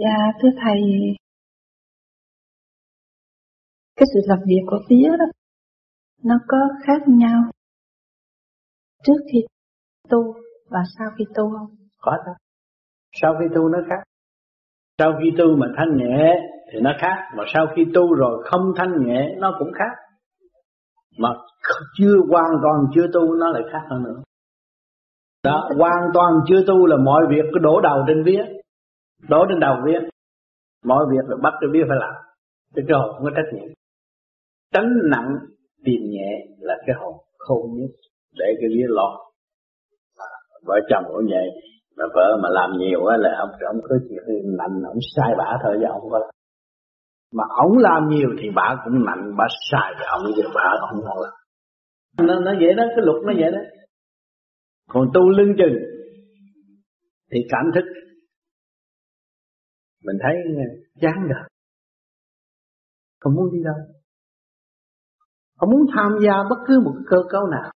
Dạ thưa thầy, cái sự làm việc của vía đó, nó có khác nhau trước khi tu và sau khi tu không? Có đó. Sau khi tu nó khác. Sau khi tu mà thanh nhẹ thì nó khác, mà sau khi tu rồi không thanh nhẹ nó cũng khác. Mà chưa hoàn toàn chưa tu nó lại khác hơn nữa. Đó, hoàn toàn chưa tu là mọi việc cứ đổ đầu trên vía, đổ trên đầu vía. Mọi việc là bắt cho biết phải làm. Chứ cái hồn có trách nhiệm. Tránh nặng, tìm nhẹ là cái hồn khôn nhất để cái vía lo. Vợ chồng cũng vậy, mà vợ mà làm nhiều á là ông ông cứ chỉ nặng ông sai bả thôi chứ ông có mà ông làm nhiều thì bà cũng nặng, bà sai với ông chứ bà không ngon làm nó, nó vậy đó cái luật nó vậy đó còn tu lưng chừng thì cảm thức mình thấy chán rồi không muốn đi đâu. Không muốn tham gia bất cứ một cơ cấu nào.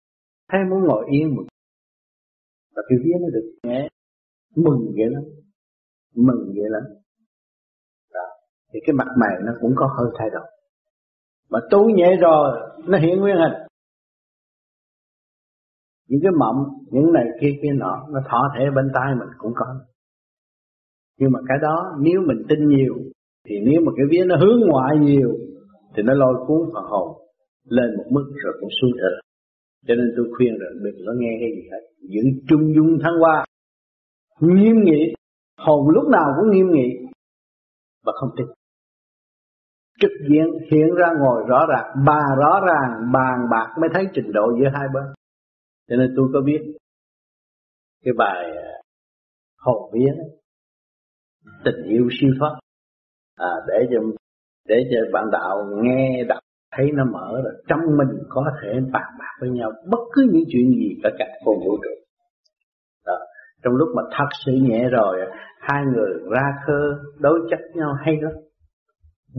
Hay muốn ngồi yên một và cái vía nó được nghe mừng vậy lắm. Mừng vậy lắm. Đó. thì cái mặt mày nó cũng có hơi thay đổi. Mà tu nhẹ rồi, nó hiện nguyên hình. Những cái mộng, những này kia kia nọ, nó thọ thể bên tai mình cũng có nhưng mà cái đó nếu mình tin nhiều thì nếu mà cái vía nó hướng ngoại nhiều thì nó lôi cuốn phần hồn lên một mức rồi cũng xuống trở lại cho nên tôi khuyên rằng đừng có nghe cái gì hết. Giữ trung dung thăng hoa. Nghiêm nghị. Hồn lúc nào cũng nghiêm nghị. Và không tin. Trực diện hiện ra ngồi rõ ràng. Bà rõ ràng bàn bạc mới thấy trình độ giữa hai bên. Cho nên tôi có biết cái bài à, hồn vía tình yêu siêu thoát. À, để cho để cho bạn đạo nghe đọc thấy nó mở rồi trong mình có thể bàn bạc với nhau bất cứ những chuyện gì cả cả con vũ trụ đó. trong lúc mà thật sự nhẹ rồi hai người ra khơ đối chất nhau hay lắm.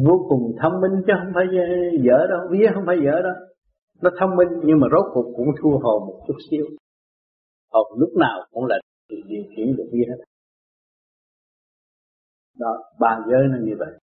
Vô cùng thông minh chứ không phải dở đâu vía không phải dở đâu. Nó thông minh nhưng mà rốt cuộc cũng thua hồn một chút xíu. Hồn lúc nào cũng là điều khiển được vía hết đó ba giới nó như vậy.